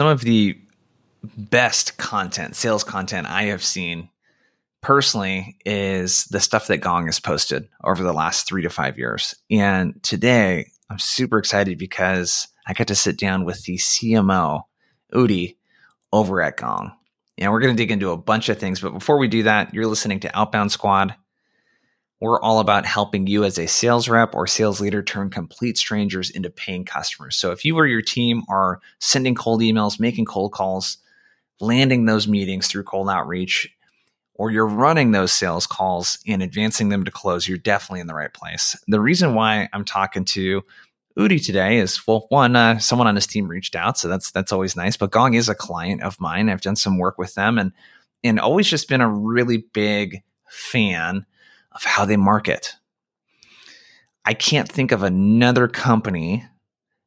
some of the best content, sales content I have seen personally is the stuff that Gong has posted over the last three to five years. And today I'm super excited because I got to sit down with the CMO, Udi, over at Gong. And we're going to dig into a bunch of things. But before we do that, you're listening to Outbound Squad. We're all about helping you as a sales rep or sales leader turn complete strangers into paying customers. So if you or your team are sending cold emails, making cold calls, landing those meetings through cold outreach, or you're running those sales calls and advancing them to close, you're definitely in the right place. The reason why I'm talking to Udi today is well, one, uh, someone on his team reached out, so that's that's always nice. But Gong is a client of mine. I've done some work with them, and and always just been a really big fan of how they market. I can't think of another company.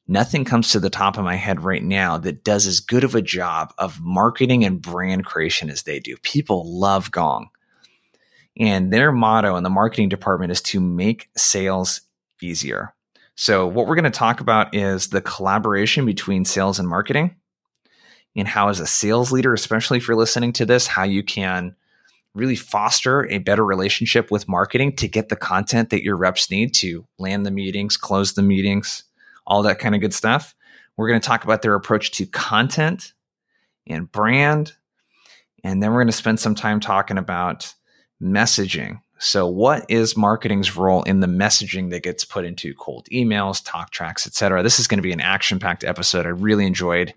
Nothing comes to the top of my head right now that does as good of a job of marketing and brand creation as they do. People love Gong. And their motto in the marketing department is to make sales easier. So, what we're going to talk about is the collaboration between sales and marketing, and how, as a sales leader, especially if you're listening to this, how you can really foster a better relationship with marketing to get the content that your reps need to land the meetings, close the meetings, all that kind of good stuff. We're going to talk about their approach to content and brand. And then we're going to spend some time talking about messaging so, what is marketing's role in the messaging that gets put into cold emails, talk tracks, etc.? This is going to be an action-packed episode. I really enjoyed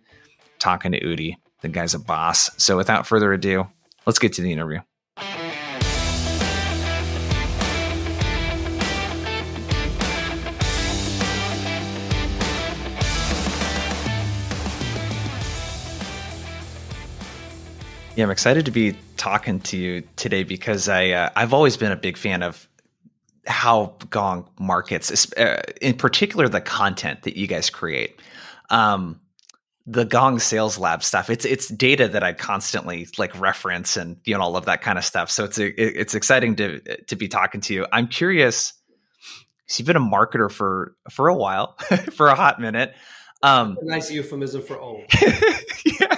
talking to Udi. The guy's a boss. So, without further ado, let's get to the interview. Yeah, I'm excited to be talking to you today because I uh, I've always been a big fan of how Gong markets, uh, in particular the content that you guys create. Um, the Gong Sales Lab stuff. It's it's data that I constantly like reference and you know all of that kind of stuff. So it's a, it's exciting to to be talking to you. I'm curious. So you've been a marketer for for a while, for a hot minute. Um, nice euphemism for old. yeah.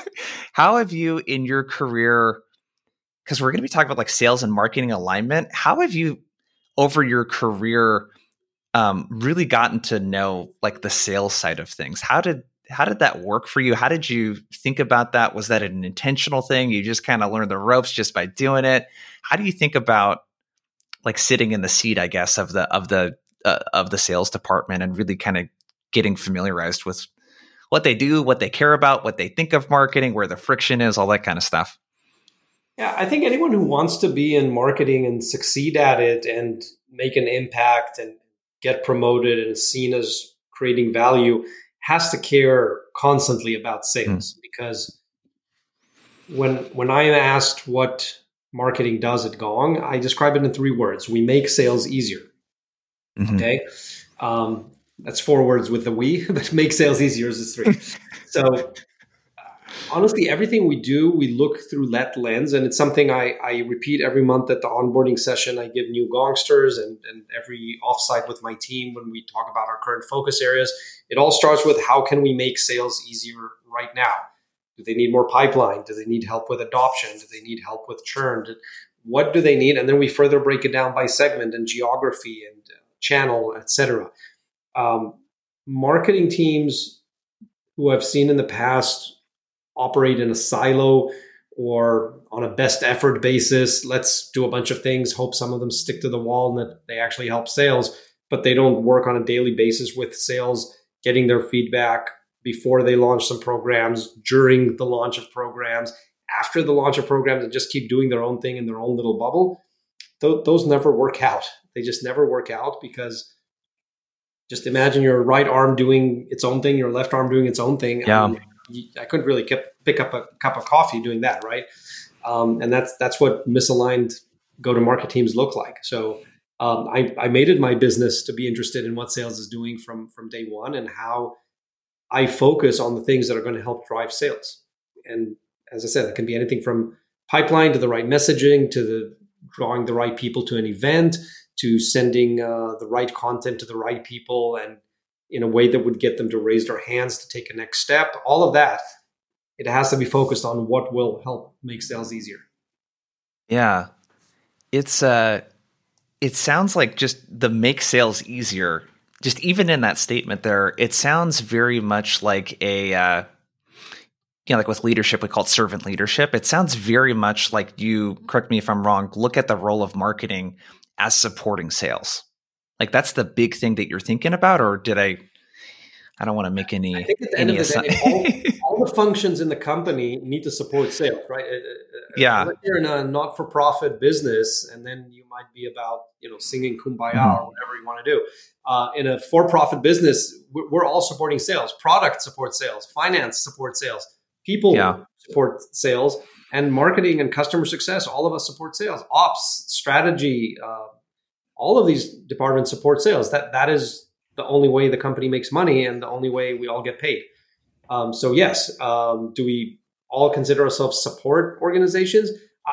How have you in your career? Because we're going to be talking about like sales and marketing alignment. How have you over your career um, really gotten to know like the sales side of things? How did how did that work for you? How did you think about that? Was that an intentional thing? You just kind of learned the ropes just by doing it. How do you think about like sitting in the seat, I guess, of the of the uh, of the sales department and really kind of getting familiarized with what they do, what they care about, what they think of marketing, where the friction is, all that kind of stuff. Yeah, I think anyone who wants to be in marketing and succeed at it and make an impact and get promoted and seen as creating value has to care constantly about sales mm. because when when I'm asked what marketing does at Gong, I describe it in three words: we make sales easier. Mm-hmm. Okay, um, that's four words with the we, but make sales easier is three. so honestly, everything we do, we look through that lens, and it's something I, I repeat every month at the onboarding session. I give new gongsters and, and every offsite with my team when we talk about our current focus areas. It all starts with how can we make sales easier right now? Do they need more pipeline? Do they need help with adoption? Do they need help with churn? What do they need? And then we further break it down by segment and geography and uh, channel, etc um, marketing teams who I've seen in the past operate in a silo or on a best effort basis. Let's do a bunch of things, hope some of them stick to the wall and that they actually help sales, but they don't work on a daily basis with sales, getting their feedback before they launch some programs, during the launch of programs, after the launch of programs, and just keep doing their own thing in their own little bubble. Th- those never work out. They just never work out because just imagine your right arm doing its own thing, your left arm doing its own thing. Yeah. I, mean, I couldn't really pick up a cup of coffee doing that, right? Um, and that's that's what misaligned go-to-market teams look like. So um, I, I made it my business to be interested in what sales is doing from from day one and how I focus on the things that are going to help drive sales. And as I said, it can be anything from pipeline to the right messaging to the drawing the right people to an event to sending uh, the right content to the right people and in a way that would get them to raise their hands to take a next step all of that it has to be focused on what will help make sales easier. Yeah. It's uh it sounds like just the make sales easier. Just even in that statement there, it sounds very much like a uh you know, like with leadership, we call it servant leadership. It sounds very much like you, correct me if I'm wrong, look at the role of marketing as supporting sales. Like that's the big thing that you're thinking about, or did I I don't want to make any. I think at the end of the day, all, all, the functions in the company need to support sales, right? Uh, uh, uh, yeah. You're in a not-for-profit business, and then you might be about you know singing "Kumbaya" mm-hmm. or whatever you want to do. Uh, in a for-profit business, we're all supporting sales. Product supports sales. Finance supports sales. People yeah. support sales, and marketing and customer success. All of us support sales. Ops, strategy, uh, all of these departments support sales. That that is the only way the company makes money and the only way we all get paid. Um, so yes, um, do we all consider ourselves support organizations?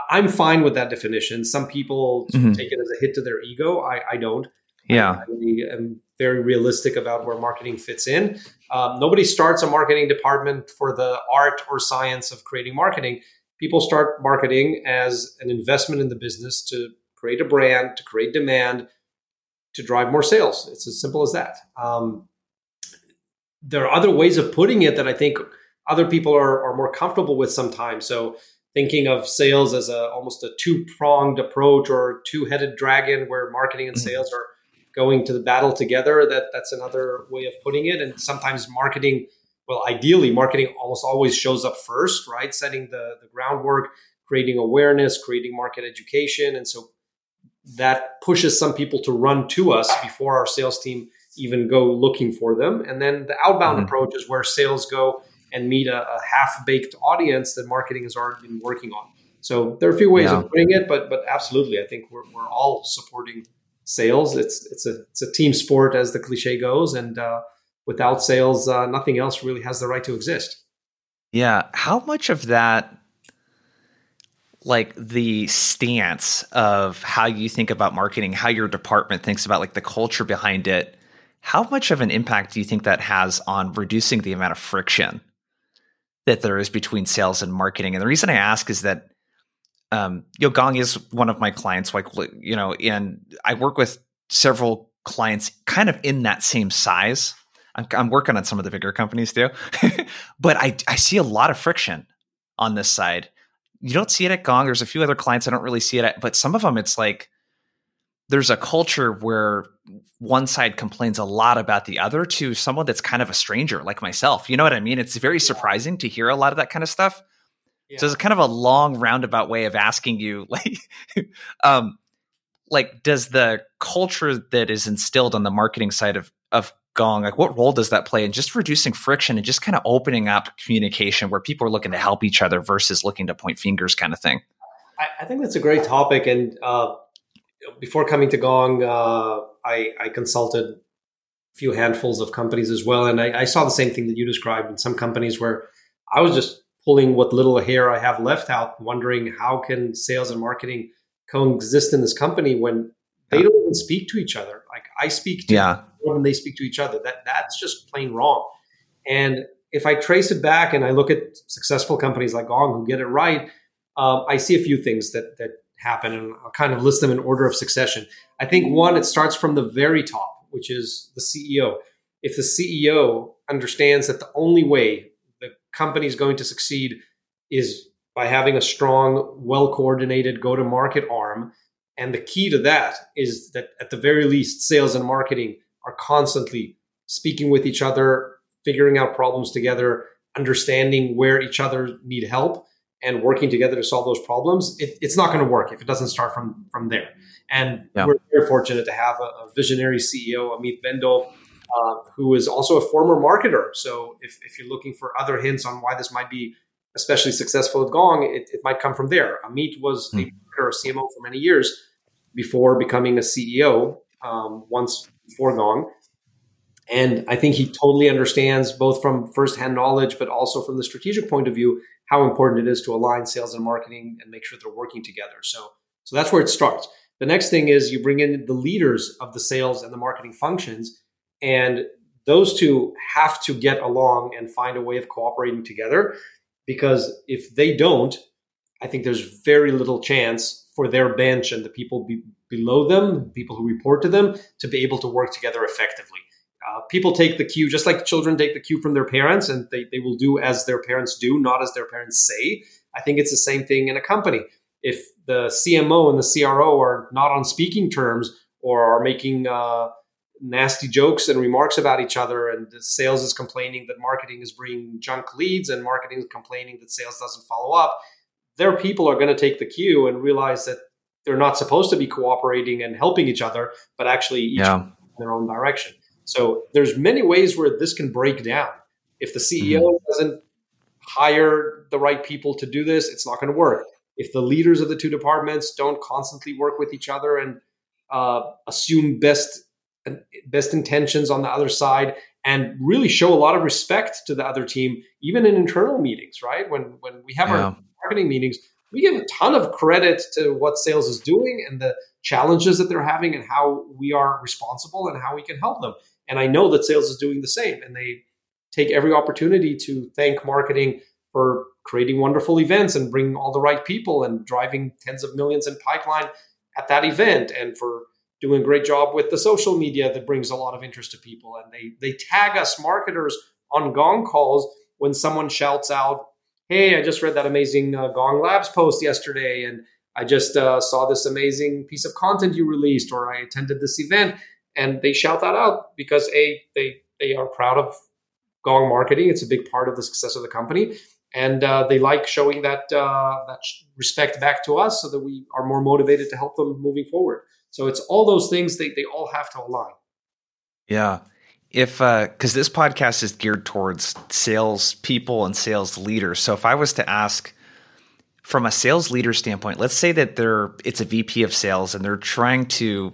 I- am fine with that definition. Some people mm-hmm. take it as a hit to their ego. I, I don't. Yeah, I, am very realistic about where marketing fits in. Um, nobody starts a marketing department for the art or science of creating marketing. People start marketing as an investment in the business to create a brand, to create demand, to drive more sales. It's as simple as that. Um, there are other ways of putting it that I think other people are, are more comfortable with sometimes. So thinking of sales as a almost a two pronged approach or two headed dragon where marketing and mm-hmm. sales are going to the battle together. That that's another way of putting it. And sometimes marketing, well, ideally, marketing almost always shows up first, right? Setting the the groundwork, creating awareness, creating market education, and so that pushes some people to run to us before our sales team even go looking for them. And then the outbound mm-hmm. approach is where sales go and meet a, a half baked audience that marketing has already been working on. So there are a few ways yeah. of putting it, but but absolutely, I think we're, we're all supporting sales. It's it's a it's a team sport, as the cliche goes, and uh, without sales, uh, nothing else really has the right to exist. Yeah, how much of that like the stance of how you think about marketing, how your department thinks about like the culture behind it, how much of an impact do you think that has on reducing the amount of friction that there is between sales and marketing? And the reason I ask is that um, you know, Gong is one of my clients, like you know, and I work with several clients kind of in that same size. I'm, I'm working on some of the bigger companies too, but I I see a lot of friction on this side you don't see it at Gong. There's a few other clients I don't really see it at, but some of them it's like there's a culture where one side complains a lot about the other to someone that's kind of a stranger like myself. You know what I mean? It's very surprising to hear a lot of that kind of stuff. Yeah. So it's kind of a long roundabout way of asking you like um like does the culture that is instilled on the marketing side of of Gong, like what role does that play in just reducing friction and just kind of opening up communication where people are looking to help each other versus looking to point fingers kind of thing? I, I think that's a great topic. And uh, before coming to Gong, uh, I, I, consulted a few handfuls of companies as well. And I, I saw the same thing that you described in some companies where I was just pulling what little hair I have left out, wondering how can sales and marketing coexist in this company when they don't even speak to each other. Like I speak to yeah when they speak to each other. That that's just plain wrong. And if I trace it back and I look at successful companies like Gong who get it right, um, I see a few things that that happen, and I'll kind of list them in order of succession. I think one, it starts from the very top, which is the CEO. If the CEO understands that the only way the company is going to succeed is by having a strong, well coordinated go to market arm. And the key to that is that at the very least, sales and marketing are constantly speaking with each other, figuring out problems together, understanding where each other need help, and working together to solve those problems, it, it's not going to work if it doesn't start from from there. And yeah. we're very fortunate to have a, a visionary CEO, Amit Bendov, uh, who is also a former marketer. So if, if you're looking for other hints on why this might be especially successful at Gong, it, it might come from there. Amit was mm. a marketer, CMO for many years before becoming a CEO. Um, once Gong, And I think he totally understands both from firsthand knowledge, but also from the strategic point of view, how important it is to align sales and marketing and make sure they're working together. So, so that's where it starts. The next thing is you bring in the leaders of the sales and the marketing functions, and those two have to get along and find a way of cooperating together. because if they don't, I think there's very little chance for their bench and the people be, below them, people who report to them, to be able to work together effectively. Uh, people take the cue, just like children take the cue from their parents, and they, they will do as their parents do, not as their parents say. I think it's the same thing in a company. If the CMO and the CRO are not on speaking terms or are making uh, nasty jokes and remarks about each other, and the sales is complaining that marketing is bringing junk leads, and marketing is complaining that sales doesn't follow up, their people are going to take the cue and realize that they're not supposed to be cooperating and helping each other, but actually each yeah. in their own direction. So there's many ways where this can break down. If the CEO mm-hmm. doesn't hire the right people to do this, it's not going to work. If the leaders of the two departments don't constantly work with each other and uh, assume best best intentions on the other side and really show a lot of respect to the other team, even in internal meetings, right? When when we have yeah. our marketing meetings, we give a ton of credit to what sales is doing and the challenges that they're having and how we are responsible and how we can help them. And I know that sales is doing the same and they take every opportunity to thank marketing for creating wonderful events and bringing all the right people and driving tens of millions in pipeline at that event and for doing a great job with the social media that brings a lot of interest to people and they they tag us marketers on gong calls when someone shouts out hey, I just read that amazing uh, Gong Labs post yesterday, and I just uh, saw this amazing piece of content you released, or I attended this event, and they shout that out because a they they are proud of Gong marketing. It's a big part of the success of the company, and uh, they like showing that uh, that respect back to us, so that we are more motivated to help them moving forward. So it's all those things they they all have to align. Yeah if because uh, this podcast is geared towards sales people and sales leaders so if i was to ask from a sales leader standpoint let's say that they're it's a vp of sales and they're trying to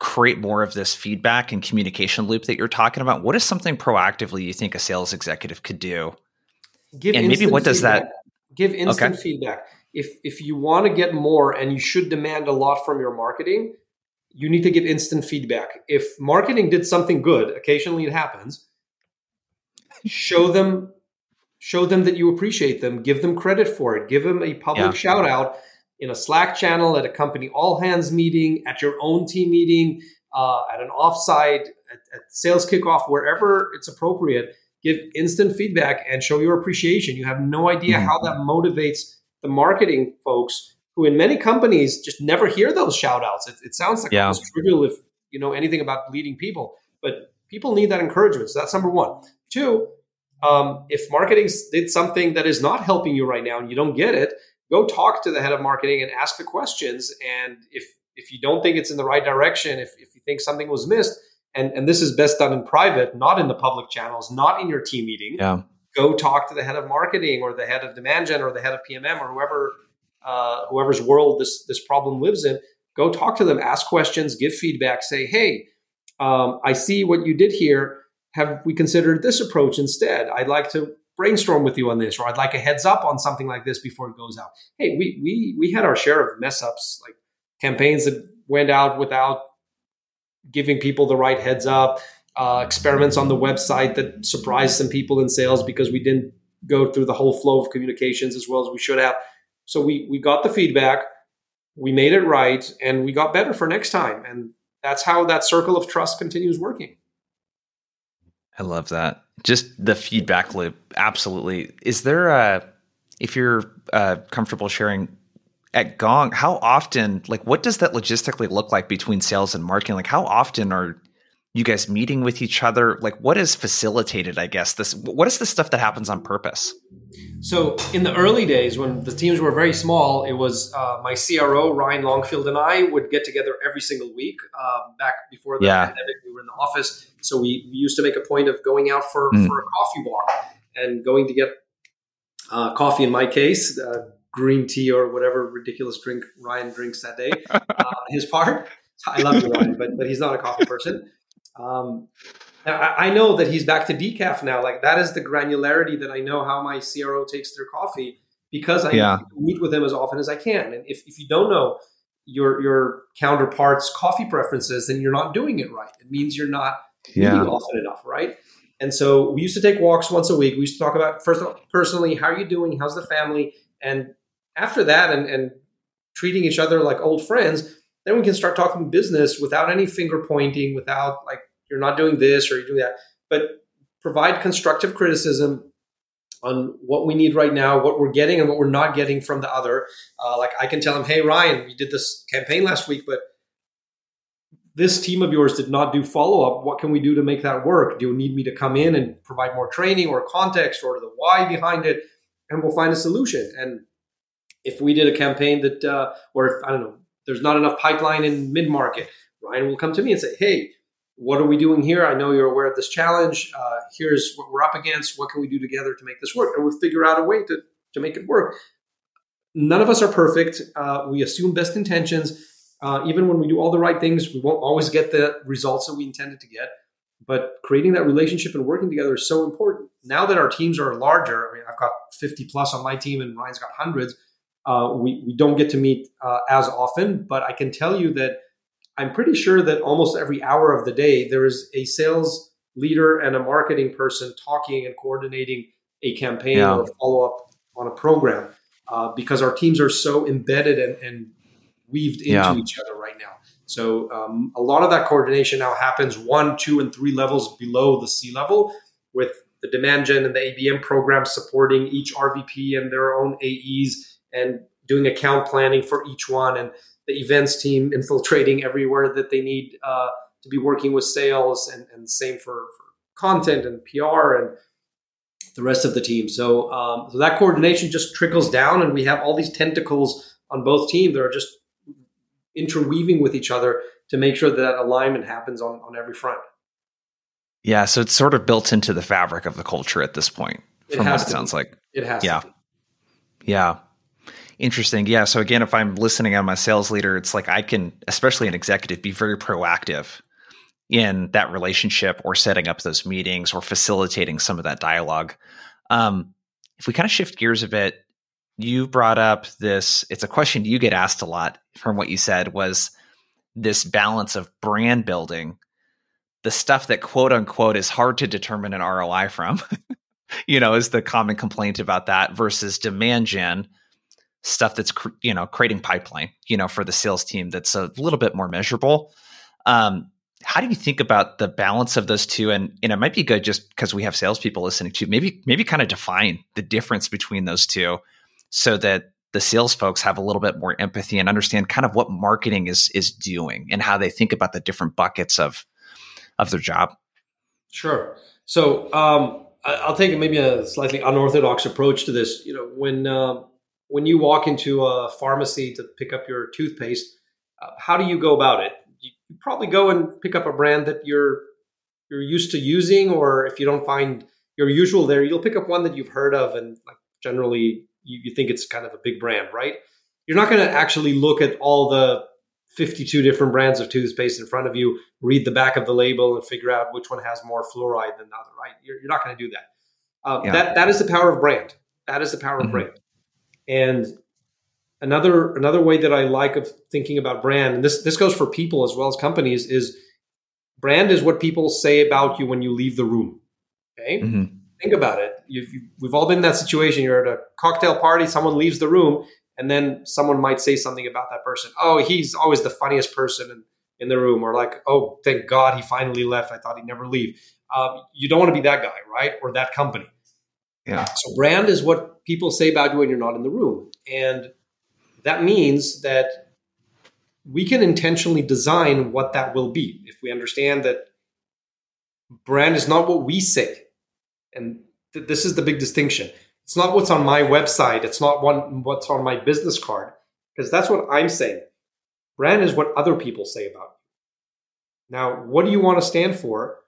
create more of this feedback and communication loop that you're talking about what is something proactively you think a sales executive could do give and maybe what does feedback. that give instant okay. feedback if if you want to get more and you should demand a lot from your marketing you need to give instant feedback. If marketing did something good, occasionally it happens, show them show them that you appreciate them, give them credit for it, give them a public yeah. shout out in a Slack channel, at a company all hands meeting, at your own team meeting, uh, at an offsite, at, at sales kickoff, wherever it's appropriate. Give instant feedback and show your appreciation. You have no idea mm-hmm. how that motivates the marketing folks who in many companies just never hear those shout outs. It, it sounds like yeah. trivial if you know anything about leading people, but people need that encouragement. So that's number one. Two, um, if marketing did something that is not helping you right now and you don't get it, go talk to the head of marketing and ask the questions. And if if you don't think it's in the right direction, if, if you think something was missed, and, and this is best done in private, not in the public channels, not in your team meeting. Yeah. Go talk to the head of marketing or the head of demand gen or the head of PMM or whoever uh, whoever's world this this problem lives in, go talk to them, ask questions, give feedback, say, hey, um, I see what you did here. Have we considered this approach instead? I'd like to brainstorm with you on this, or I'd like a heads up on something like this before it goes out. Hey, we we we had our share of mess ups, like campaigns that went out without giving people the right heads up, uh, experiments on the website that surprised some people in sales because we didn't go through the whole flow of communications as well as we should have. So we we got the feedback, we made it right, and we got better for next time. And that's how that circle of trust continues working. I love that. Just the feedback loop. Absolutely. Is there a if you're uh, comfortable sharing at Gong, how often, like, what does that logistically look like between sales and marketing? Like, how often are you guys meeting with each other? Like, what is facilitated? I guess this. What is the stuff that happens on purpose? So in the early days, when the teams were very small, it was uh, my CRO Ryan Longfield and I would get together every single week. Uh, back before the yeah. pandemic, we were in the office, so we, we, used to make a point of going out for, mm. for a coffee walk and going to get uh, coffee. In my case, uh, green tea or whatever ridiculous drink Ryan drinks that day. Uh, his part. I love you, Ryan, but but he's not a coffee person. Um, I, know that he's back to decaf now. Like that is the granularity that I know how my CRO takes their coffee because I yeah. meet with him as often as I can. And if, if you don't know your your counterpart's coffee preferences, then you're not doing it right. It means you're not meeting yeah. often enough, right? And so we used to take walks once a week. We used to talk about first of all personally, how are you doing? How's the family? And after that, and, and treating each other like old friends, then we can start talking business without any finger pointing, without like you're not doing this or you're doing that, but provide constructive criticism on what we need right now, what we're getting and what we're not getting from the other. Uh, like I can tell him, hey Ryan, we did this campaign last week, but this team of yours did not do follow up. What can we do to make that work? Do you need me to come in and provide more training or context or the why behind it? And we'll find a solution. And if we did a campaign that, uh, or if, I don't know, there's not enough pipeline in mid market, Ryan will come to me and say, hey, what are we doing here? I know you're aware of this challenge. Uh, here's what we're up against. What can we do together to make this work? And we'll figure out a way to, to make it work. None of us are perfect. Uh, we assume best intentions uh, even when we do all the right things, we won't always get the results that we intended to get. But creating that relationship and working together is so important. Now that our teams are larger, I mean, I've got 50 plus on my team and Ryan's got hundreds. Uh, we, we don't get to meet uh, as often, but I can tell you that I'm pretty sure that almost every hour of the day, there is a sales leader and a marketing person talking and coordinating a campaign yeah. or follow up on a program uh, because our teams are so embedded and, and weaved into yeah. each other right now. So um, a lot of that coordination now happens one, two, and three levels below the C level with the demand gen and the ABM program supporting each RVP and their own AEs and doing account planning for each one and the events team infiltrating everywhere that they need uh, to be working with sales and, and same for, for, content and PR and the rest of the team. So, um, so that coordination just trickles down and we have all these tentacles on both teams that are just interweaving with each other to make sure that, that alignment happens on, on every front. Yeah, so it's sort of built into the fabric of the culture at this point, from what it sounds be. like. It has. Yeah. Yeah. Interesting. Yeah. So again, if I'm listening on my sales leader, it's like I can, especially an executive, be very proactive in that relationship or setting up those meetings or facilitating some of that dialogue. Um, if we kind of shift gears a bit, you brought up this it's a question you get asked a lot from what you said was this balance of brand building the stuff that quote unquote is hard to determine an ROI from you know is the common complaint about that versus demand gen stuff that's you know creating pipeline you know for the sales team that's a little bit more measurable um, how do you think about the balance of those two and and it might be good just because we have salespeople listening to maybe maybe kind of define the difference between those two so that the sales folks have a little bit more empathy and understand kind of what marketing is is doing and how they think about the different buckets of of their job. Sure. So um, I'll take maybe a slightly unorthodox approach to this. You know, when uh, when you walk into a pharmacy to pick up your toothpaste, uh, how do you go about it? You probably go and pick up a brand that you're you're used to using, or if you don't find your usual there, you'll pick up one that you've heard of and like generally you, you think it's kind of a big brand, right? You're not going to actually look at all the 52 different brands of toothpaste in front of you, read the back of the label, and figure out which one has more fluoride than the other, right? You're, you're not going to do that. Uh, yeah. That that is the power of brand. That is the power mm-hmm. of brand. And another another way that I like of thinking about brand, and this this goes for people as well as companies, is brand is what people say about you when you leave the room. Okay, mm-hmm think about it. You've, you, we've all been in that situation. You're at a cocktail party, someone leaves the room, and then someone might say something about that person. Oh, he's always the funniest person in, in the room, or like, oh, thank God he finally left. I thought he'd never leave. Um, you don't want to be that guy, right? Or that company. Yeah. So brand is what people say about you when you're not in the room, and that means that we can intentionally design what that will be if we understand that brand is not what we say and th- this is the big distinction. It's not what's on my website. It's not one what's on my business card because that's what I'm saying. Brand is what other people say about you. Now, what do you want to stand for?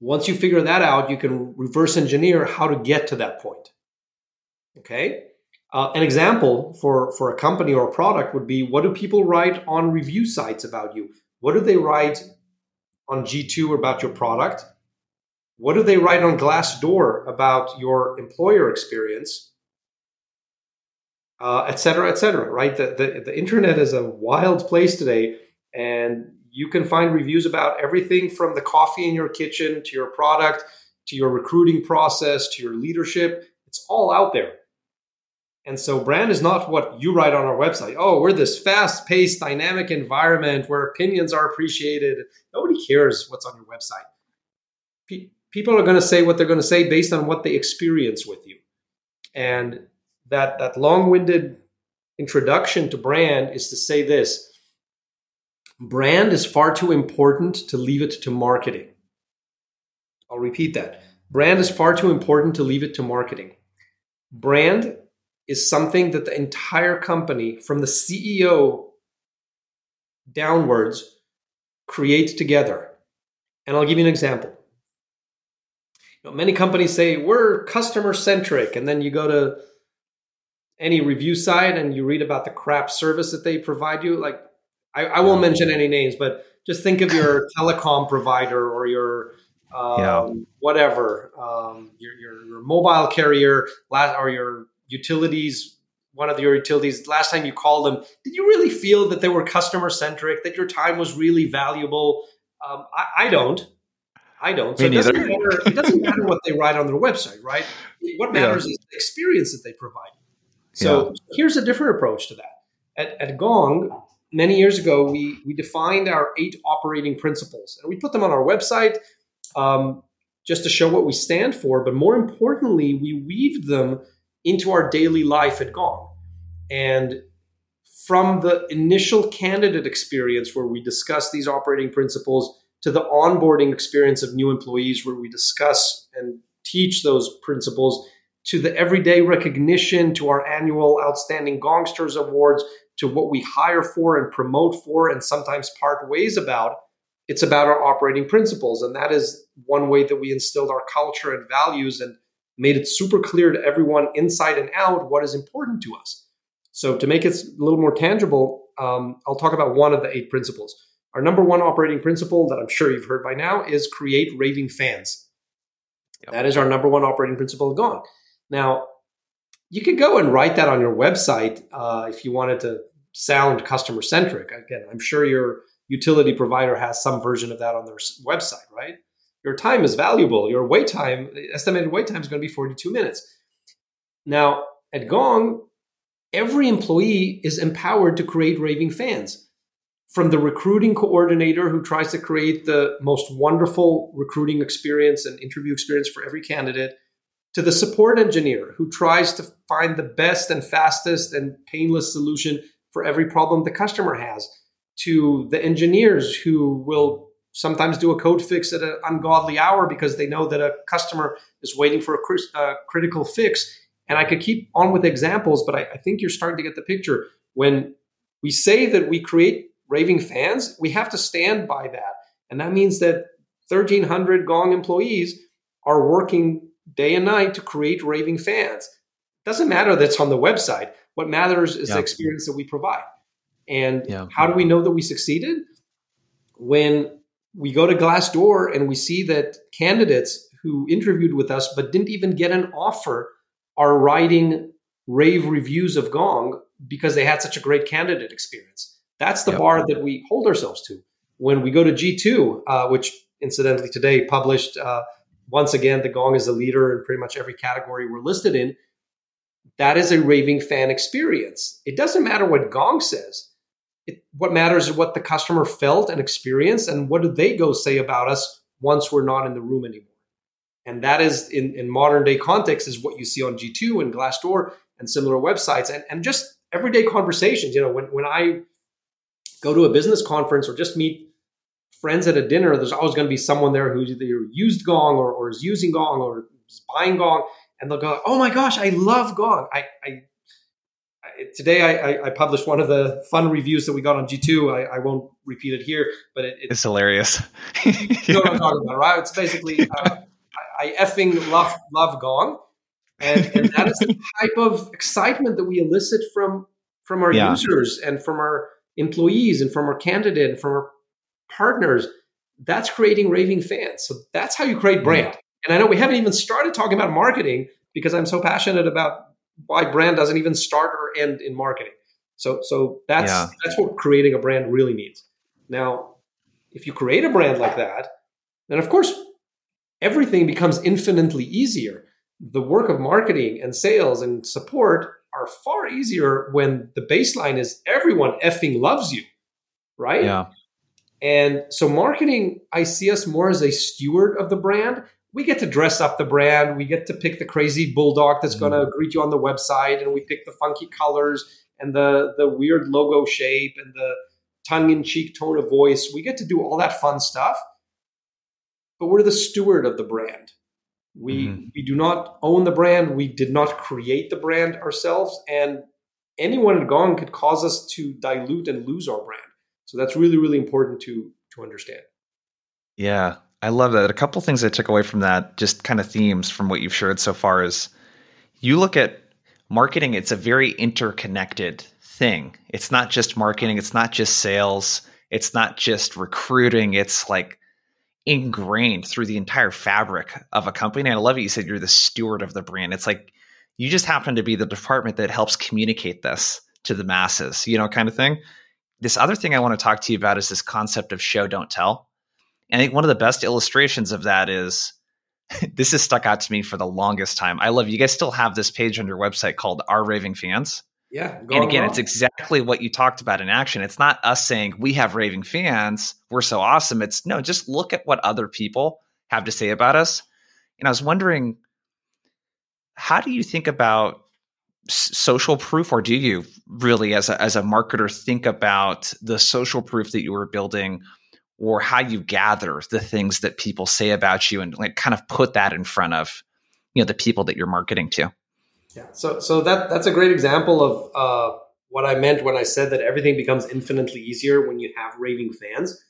Once you figure that out, you can reverse engineer how to get to that point. Okay. Uh, an example for, for a company or a product would be what do people write on review sites about you? What do they write on G2 about your product? What do they write on Glassdoor about your employer experience? Uh, et cetera, et cetera, right? The, the, the internet is a wild place today, and you can find reviews about everything from the coffee in your kitchen to your product to your recruiting process to your leadership. It's all out there. And so, brand is not what you write on our website. Oh, we're this fast paced, dynamic environment where opinions are appreciated. Nobody cares what's on your website. Pe- people are going to say what they're going to say based on what they experience with you. And that, that long winded introduction to brand is to say this brand is far too important to leave it to marketing. I'll repeat that. Brand is far too important to leave it to marketing. Brand is something that the entire company, from the CEO downwards, create together. And I'll give you an example. You know, many companies say we're customer centric, and then you go to any review site and you read about the crap service that they provide you. Like, I, I won't mention any names, but just think of your telecom provider or your um, yeah. whatever, um, your, your, your mobile carrier, or your utilities, one of your utilities, last time you called them, did you really feel that they were customer centric, that your time was really valuable? Um, I, I, don't. I don't. So it doesn't, matter, it doesn't matter what they write on their website, right? What matters yeah. is the experience that they provide. So yeah. here's a different approach to that. At, at Gong, many years ago, we, we defined our eight operating principles and we put them on our website um, just to show what we stand for. But more importantly, we weaved them into our daily life at Gong. And from the initial candidate experience where we discuss these operating principles to the onboarding experience of new employees where we discuss and teach those principles to the everyday recognition to our annual outstanding gongsters awards to what we hire for and promote for and sometimes part ways about it's about our operating principles and that is one way that we instilled our culture and values and made it super clear to everyone inside and out what is important to us. So, to make it a little more tangible, um, I'll talk about one of the eight principles. Our number one operating principle that I'm sure you've heard by now is create raving fans. Yep. That is our number one operating principle Gong. Now, you could go and write that on your website uh, if you wanted to sound customer centric. Again, I'm sure your utility provider has some version of that on their website, right? Your time is valuable. Your wait time, estimated wait time is going to be 42 minutes. Now, at Gong, every employee is empowered to create raving fans. From the recruiting coordinator who tries to create the most wonderful recruiting experience and interview experience for every candidate, to the support engineer who tries to find the best and fastest and painless solution for every problem the customer has, to the engineers who will sometimes do a code fix at an ungodly hour because they know that a customer is waiting for a cr- uh, critical fix. And I could keep on with examples, but I, I think you're starting to get the picture. When we say that we create raving fans, we have to stand by that. And that means that 1,300 Gong employees are working day and night to create raving fans. Doesn't matter that's on the website. What matters is yeah. the experience that we provide. And yeah. how do we know that we succeeded? When we go to Glassdoor and we see that candidates who interviewed with us but didn't even get an offer are writing rave reviews of Gong because they had such a great candidate experience. That's the yep. bar that we hold ourselves to. When we go to G2, uh, which incidentally today published uh, once again, the Gong is a leader in pretty much every category we're listed in. That is a raving fan experience. It doesn't matter what Gong says it, what matters is what the customer felt and experienced, and what do they go say about us once we're not in the room anymore. And that is in, in modern day context is what you see on G2 and Glassdoor and similar websites and, and just everyday conversations. You know, when, when I go to a business conference or just meet friends at a dinner, there's always going to be someone there who's either used Gong or, or is using Gong or is buying Gong. And they'll go, Oh my gosh, I love Gong. I, I today I, I, published one of the fun reviews that we got on G2. I, I won't repeat it here, but it, it's hilarious. you know what I'm talking about, right? It's basically uh, I, I effing love love Gong, and, and that is the type of excitement that we elicit from from our yeah. users and from our employees and from our candidate and from our partners. That's creating raving fans. So that's how you create brand. And I know we haven't even started talking about marketing because I'm so passionate about why brand doesn't even start or end in marketing. So so that's yeah. that's what creating a brand really means. Now, if you create a brand like that, then of course everything becomes infinitely easier. The work of marketing and sales and support are far easier when the baseline is everyone effing loves you, right? Yeah. And so, marketing, I see us more as a steward of the brand. We get to dress up the brand. We get to pick the crazy bulldog that's mm. going to greet you on the website, and we pick the funky colors and the the weird logo shape and the tongue in cheek tone of voice. We get to do all that fun stuff, but we're the steward of the brand. We mm. we do not own the brand. We did not create the brand ourselves, and anyone at Gong could cause us to dilute and lose our brand. So that's really, really important to to understand. Yeah, I love that. A couple things I took away from that, just kind of themes from what you've shared so far, is you look at marketing. It's a very interconnected thing. It's not just marketing. It's not just sales. It's not just recruiting. It's like ingrained through the entire fabric of a company. And I love it. You said you're the steward of the brand. It's like you just happen to be the department that helps communicate this to the masses, you know, kind of thing this other thing I want to talk to you about is this concept of show don't tell. And I think one of the best illustrations of that is this has stuck out to me for the longest time. I love you guys still have this page on your website called Our Raving Fans. Yeah. And again, it's exactly what you talked about in action. It's not us saying we have raving fans, we're so awesome. It's no, just look at what other people have to say about us. And I was wondering, how do you think about social proof or do you really as a, as a marketer think about the social proof that you were building or how you gather the things that people say about you and like kind of put that in front of you know the people that you're marketing to yeah so so that that's a great example of uh, what i meant when i said that everything becomes infinitely easier when you have raving fans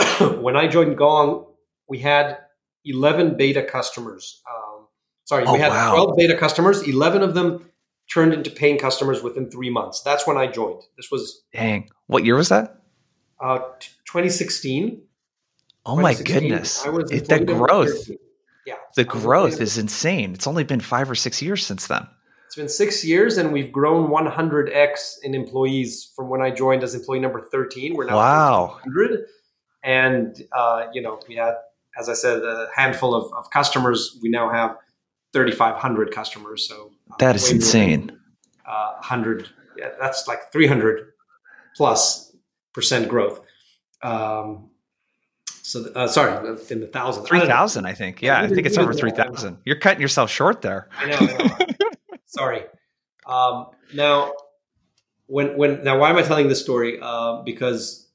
when i joined gong we had 11 beta customers um, sorry oh, we had wow. 12 beta customers 11 of them turned into paying customers within three months. That's when I joined. This was dang. What year was that? Uh, 2016. Oh 2016. my goodness! I was it, the growth. Yeah, the growth is insane. It's only been five or six years since then. It's been six years, and we've grown 100x in employees from when I joined as employee number 13. We're now wow 100, and uh, you know we had, as I said, a handful of, of customers. We now have 3,500 customers. So uh, that is insane. Uh, 100, yeah, that's like 300 plus percent growth. Um, so, uh, sorry, in the thousands. 3,000, I, I, think. Yeah, I think it's over 3,000. You're cutting yourself short there. I know. I know. sorry. Um, now, when, when, now, why am I telling this story? Uh, because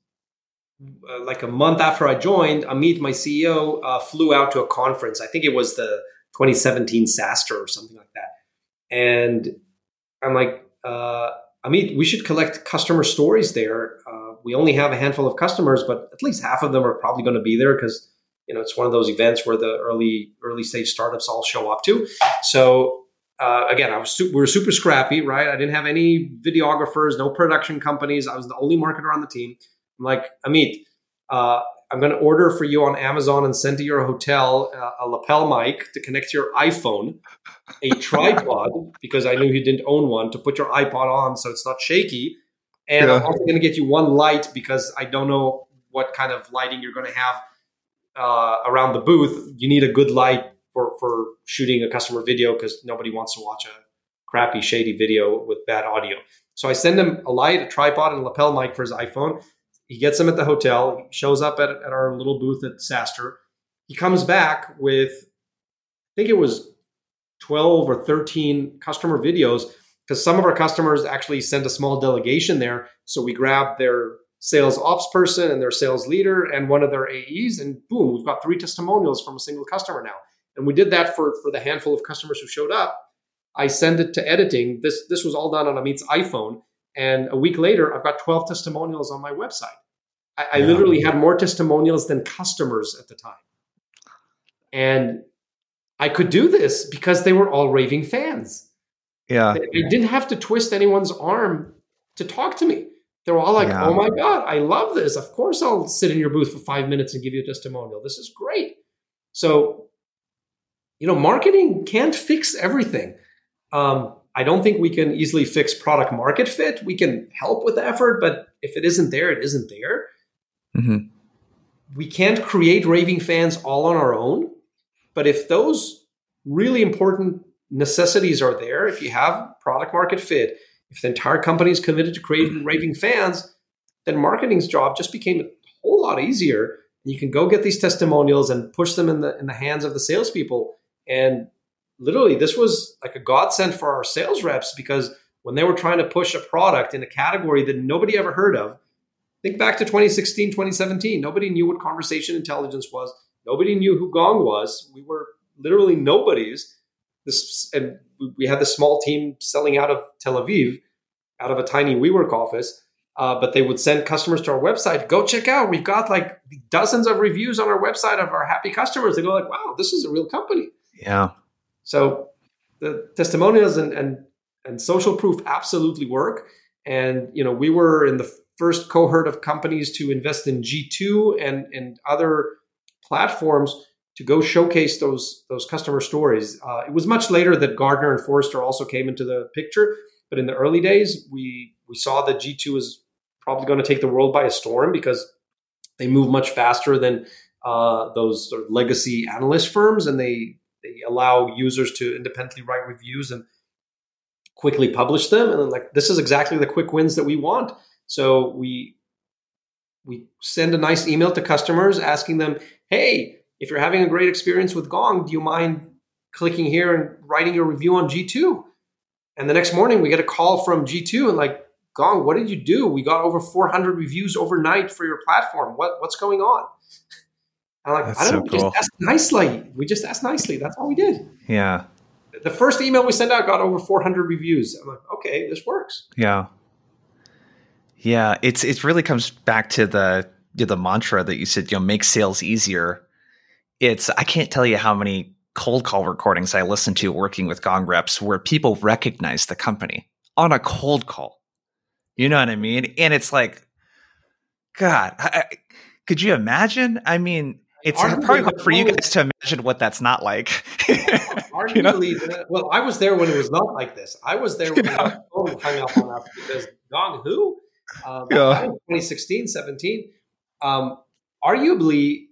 uh, like a month after I joined, Amit, my CEO, uh, flew out to a conference. I think it was the 2017 SaaStr or something like that. And I'm like, uh, Amit, we should collect customer stories there. We only have a handful of customers, but at least half of them are probably going to be there because you know it's one of those events where the early early stage startups all show up to. So uh, again, I was su- we were super scrappy, right? I didn't have any videographers, no production companies. I was the only marketer on the team. I'm like, Amit, uh, I'm going to order for you on Amazon and send to your hotel uh, a lapel mic to connect to your iPhone, a tripod because I knew you didn't own one to put your iPod on so it's not shaky, and yeah. I'm also going to get you one light because I don't know what kind of lighting you're going to have uh, around the booth. You need a good light for for shooting a customer video because nobody wants to watch a crappy shady video with bad audio. So I send him a light, a tripod, and a lapel mic for his iPhone. He gets them at the hotel, he shows up at, at our little booth at SaaStr. He comes back with, I think it was 12 or 13 customer videos because some of our customers actually sent a small delegation there. So we grabbed their sales ops person and their sales leader and one of their AEs, and boom, we've got three testimonials from a single customer now. And we did that for, for the handful of customers who showed up. I send it to editing. This this was all done on Amit's iPhone. And a week later, I've got 12 testimonials on my website. I, I literally had more testimonials than customers at the time. And I could do this because they were all raving fans. Yeah. I didn't have to twist anyone's arm to talk to me. They were all like, yeah. oh my God, I love this. Of course, I'll sit in your booth for five minutes and give you a testimonial. This is great. So, you know, marketing can't fix everything. Um, I don't think we can easily fix product market fit. We can help with the effort, but if it isn't there, it isn't there. Mm-hmm. we can't create raving fans all on our own. But if those really important necessities are there, if you have product market fit, if the entire company is committed to creating mm-hmm. raving fans, then marketing's job just became a whole lot easier. You can go get these testimonials and push them in the in the hands of the salespeople. And literally, this was like a godsend for our sales reps because when they were trying to push a product in a category that nobody ever heard of, think back to 2016, 2017. Nobody knew what conversation intelligence was. Nobody knew who Gong was. We were literally nobodies. This and we had this small team selling out of Tel Aviv, out of a tiny WeWork office. Uh, but they would send customers to our website. Go check out. We've got like dozens of reviews on our website of our happy customers. They go like, "Wow, this is a real company." Yeah. So the testimonials and and and social proof absolutely work. And you know, we were in the first cohort of companies to invest in G2 and and other platforms to go showcase those those customer stories. Uh, it was much later that Gartner and Forrester also came into the picture, but in the early days, we we saw that G2 was probably going to take the world by a storm because they move much faster than uh, those sort of legacy analyst firms, and they they allow users to independently write reviews and quickly publish them. And like this is exactly the quick wins that we want. So we we send a nice email to customers asking them, hey, if you're having a great experience with Gong, do you mind clicking here and writing your review on G2? And the next morning we get a call from G2 and like, Gong, what did you do? We got over 400 reviews overnight for your platform. What what's going on? I'm like, That's I don't so know. We cool. just asked nicely. We just asked nicely. That's all we did. Yeah. The first email we sent out got over 400 reviews. I'm like, okay, this works. Yeah. Yeah, it's it really comes back to the the mantra that you said, you know, make sales easier. It's I can't tell you how many cold call recordings I listen to working with Gong reps where people recognize the company on a cold call you know what I mean? And it's like, God, I, could you imagine? I mean, it's arguably probably hard for you guys to imagine what that's not like. arguably, you know? the, well, I was there when it was not like this. I was there when yeah. the hung up on us because Gong who? Uh, yeah. 2016, 17. Um, arguably,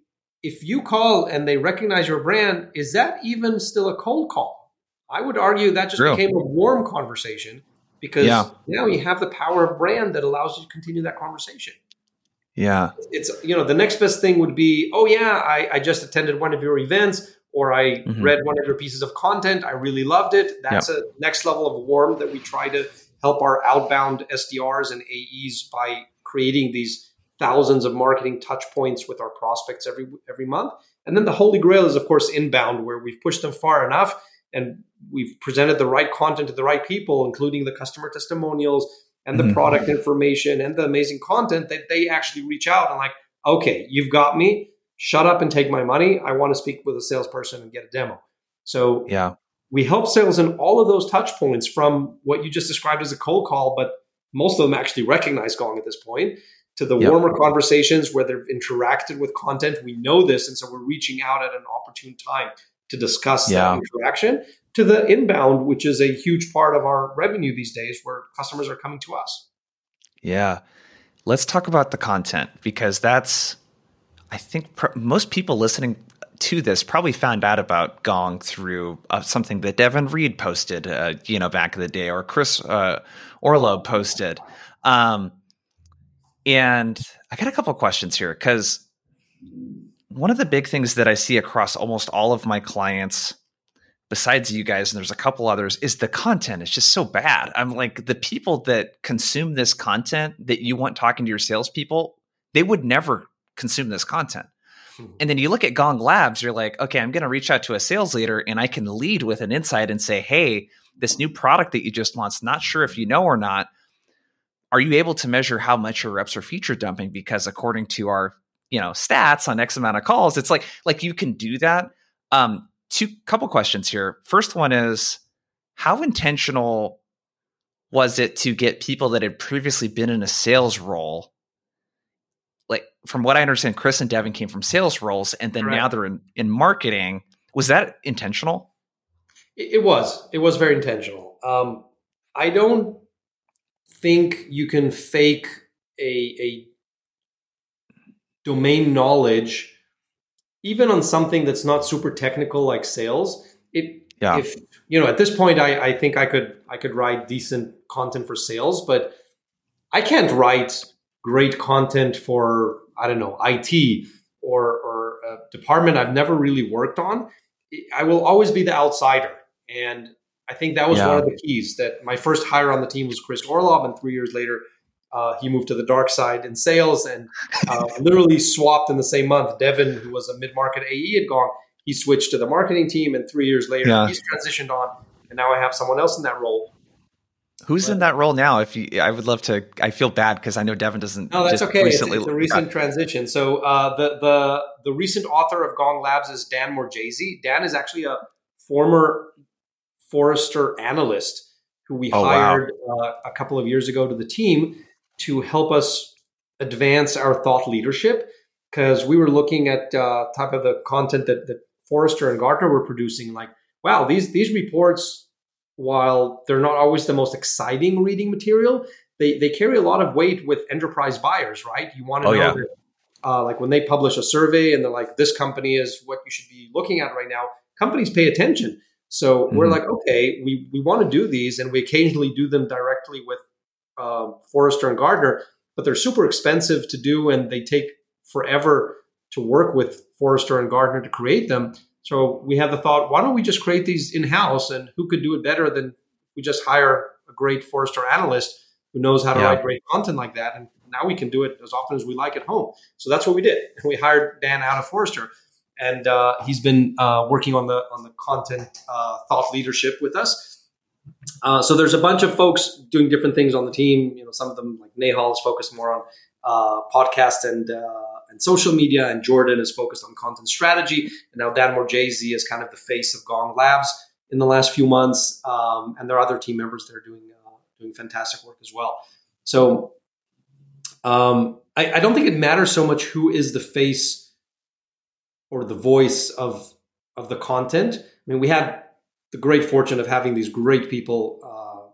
if you call and they recognize your brand, is that even still a cold call? I would argue that just True. became a warm conversation because yeah. now you have the power of brand that allows you to continue that conversation. Yeah. It's, you know, the next best thing would be, oh, yeah, I, I just attended one of your events or I mm-hmm. read one of your pieces of content. I really loved it. That's yep. a next level of warm that we try to help our outbound SDRs and AEs by creating these thousands of marketing touch points with our prospects every every month. And then the holy grail is of course inbound where we've pushed them far enough and we've presented the right content to the right people, including the customer testimonials and the mm-hmm. product information and the amazing content that they actually reach out and like, okay, you've got me. Shut up and take my money. I want to speak with a salesperson and get a demo. So yeah, we help sales in all of those touch points from what you just described as a cold call, but most of them actually recognize Gong at this point, to the yep. warmer conversations where they've interacted with content. We know this, and so we're reaching out at an opportune time to discuss yeah. that interaction to the inbound, which is a huge part of our revenue these days where customers are coming to us. Yeah. Let's talk about the content because that's, I think pr- most people listening to this probably found out about Gong through uh, something that Devin Reed posted, uh, you know, back in the day, or Chris uh, Orlov posted. Um, and I got a couple questions here because one of the big things that I see across almost all of my clients, besides you guys, and there's a couple others, is the content is just so bad. I'm like, the people that consume this content that you want talking to your salespeople, they would never consume this content. Hmm. And then you look at Gong Labs, you're like, okay, I'm going to reach out to a sales leader and I can lead with an insight and say, hey, this new product that you just launched, not sure if you know or not, are you able to measure how much your reps are feature dumping? Because according to our you know stats on x amount of calls it's like like you can do that. Um two couple questions here. First one is how intentional was it to get people that had previously been in a sales role? Like from what i understand chris and devin came from sales roles and then now they're in, in marketing. Was that intentional? It, it was. It was very intentional. Um i don't think you can fake a a domain knowledge, even on something that's not super technical like sales, it yeah. if you know at this point I, I think I could I could write decent content for sales, but I can't write great content for I don't know IT or or a department I've never really worked on. I will always be the outsider, and I think that was yeah. one of the keys. That my first hire on the team was Chris Orlov, and three years later, uh, he moved to the dark side in sales and uh, literally swapped in the same month. Devin, who was a mid market AE at Gong, he switched to the marketing team, and three years later, yeah. he's transitioned on, and now I have someone else in that role. Who's but, in that role now? If you, I would love to. I feel bad because I know Devin doesn't. No, that's okay. Recently, it's, it's, a recent transition. So uh, the the the recent author of Gong Labs is Dan Morgese. Dan is actually a former Forrester analyst who we oh, hired wow. uh, a couple of years ago to the team to help us advance our thought leadership because we were looking at uh, type of the content that, that Forrester and Gartner were producing. Like, wow, these these reports, while they're not always the most exciting reading material, they they carry a lot of weight with enterprise buyers, right? You want to oh, know yeah. that, uh, like when they publish a survey and they're like, this company is what you should be looking at right now. Companies pay attention. So mm-hmm. we're like, okay, we, we want to do these, and we occasionally do them directly with uh, Forrester and Gartner, but they're super expensive to do, and they take forever to work with Forrester and Gartner to create them. So we had the thought, why don't we just create these in house? And who could do it better than we just hire a great Forrester analyst who knows how to yeah. write great content like that? And now we can do it as often as we like at home. So that's what we did. We hired Dan out of Forrester and uh, he's been uh, working on the on the content uh, thought leadership with us. Uh, so there's a bunch of folks doing different things on the team. You know, some of them like Nehal is focused more on uh, podcast and uh, and social media, and Jordan is focused on content strategy. And now Dan Morgese is kind of the face of Gong Labs in the last few months, um, and there are other team members that are doing doing fantastic work as well. So um, I, I don't think it matters so much who is the face or the voice of of the content. I mean, we had the great fortune of having these great people uh,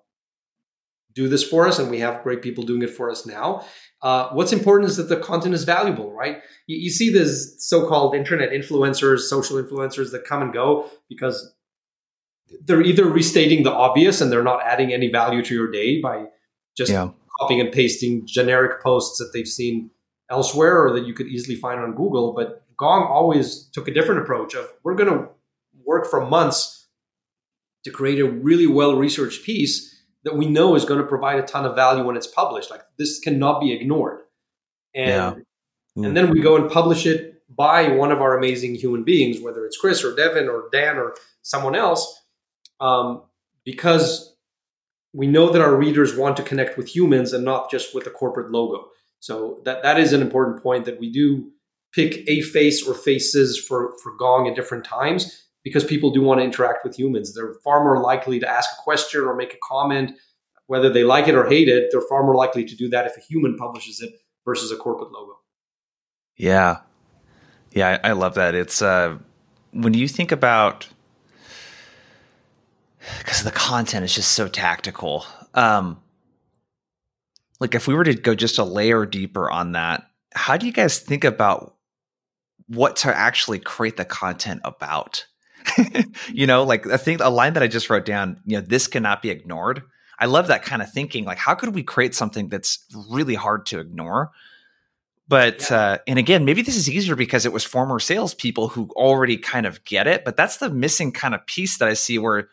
do this for us, and we have great people doing it for us now. Uh, what's important is that the content is valuable, right? You, you see these so-called internet influencers, social influencers that come and go because they're either restating the obvious and they're not adding any value to your day by just yeah. copying and pasting generic posts that they've seen elsewhere or that you could easily find on Google, but Gong always took a different approach of we're going to work for months to create a really well researched piece that we know is going to provide a ton of value when it's published. Like this cannot be ignored. And yeah. mm. and then we go and publish it by one of our amazing human beings, whether it's Chris or Devin or Dan or someone else, um, because we know that our readers want to connect with humans and not just with a corporate logo. So that that is an important point that we do pick a face or faces for, for Gong at different times because people do want to interact with humans. They're far more likely to ask a question or make a comment, whether they like it or hate it. They're far more likely to do that if a human publishes it versus a corporate logo. Yeah. Yeah, I, I love that. It's uh, when you think about because the content is just so tactical. Um, like if we were to go just a layer deeper on that, how do you guys think about what to actually create the content about. you know, like I think a line that I just wrote down, you know, this cannot be ignored. I love that kind of thinking. Like, how could we create something that's really hard to ignore? But yeah. uh, and again, maybe this is easier because it was former salespeople who already kind of get it. But that's the missing kind of piece that I see. Where,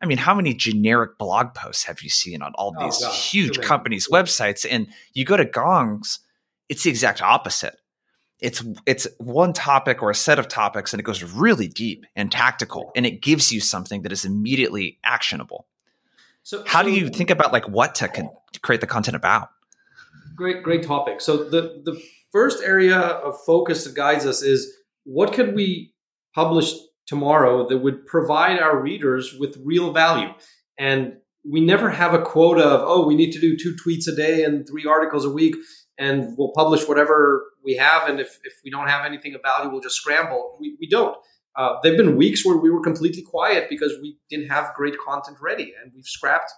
I mean, how many generic blog posts have you seen on all oh, these oh, huge companies' websites? And you go to Gongs, it's the exact opposite it's it's one topic or a set of topics and it goes really deep and tactical and it gives you something that is immediately actionable. So how so, do you think about like what to, con- to create the content about? Great great topic. So the the first area of focus that guides us is what could we publish tomorrow that would provide our readers with real value? And we never have a quota of oh we need to do two tweets a day and three articles a week and we'll publish whatever we have. And if, if we don't have anything of value, we'll just scramble. We, we don't. Uh, there have been weeks where we were completely quiet because we didn't have great content ready and we've scrapped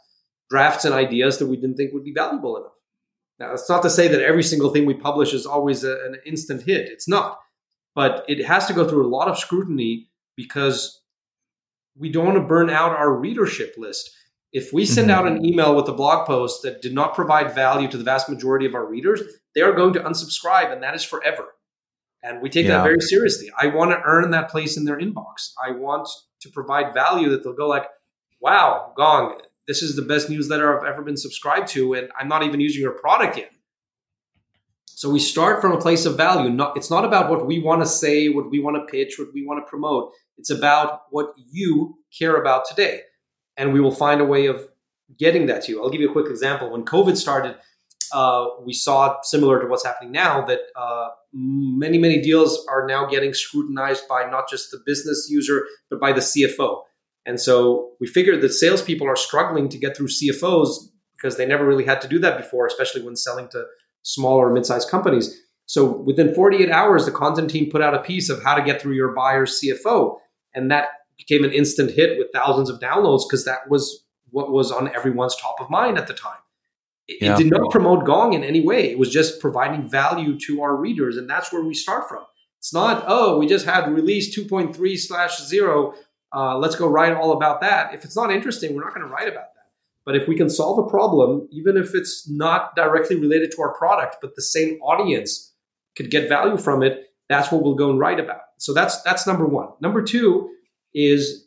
drafts and ideas that we didn't think would be valuable enough. Now, it's not to say that every single thing we publish is always a, an instant hit. It's not. But it has to go through a lot of scrutiny because we don't want to burn out our readership list. If we send mm-hmm. out an email with a blog post that did not provide value to the vast majority of our readers, they are going to unsubscribe, and that is forever. And we take yeah. that very seriously. I want to earn that place in their inbox. I want to provide value that they'll go like, wow, Gong, this is the best newsletter I've ever been subscribed to, and I'm not even using your product yet. So we start from a place of value. Not, it's not about what we want to say, what we want to pitch, what we want to promote. It's about what you care about today. And we will find a way of getting that to you. I'll give you a quick example. When COVID started, uh, we saw similar to what's happening now that uh, many, many deals are now getting scrutinized by not just the business user, but by the CFO. And so we figured that salespeople are struggling to get through CFOs because they never really had to do that before, especially when selling to smaller or mid-sized companies. So within 48 hours, the content team put out a piece of how to get through your buyer's CFO. And that became an instant hit with thousands of downloads because that was what was on everyone's top of mind at the time. It, yeah. it, did not promote Gong in any way. It was just providing value to our readers. And that's where we start from. It's not, oh, we just had release 2.3 slash zero. Uh, let's go write all about that. If it's not interesting, we're not going to write about that. But if we can solve a problem, even if it's not directly related to our product, but the same audience could get value from it, that's what we'll go and write about. So that's that's number one. Number two is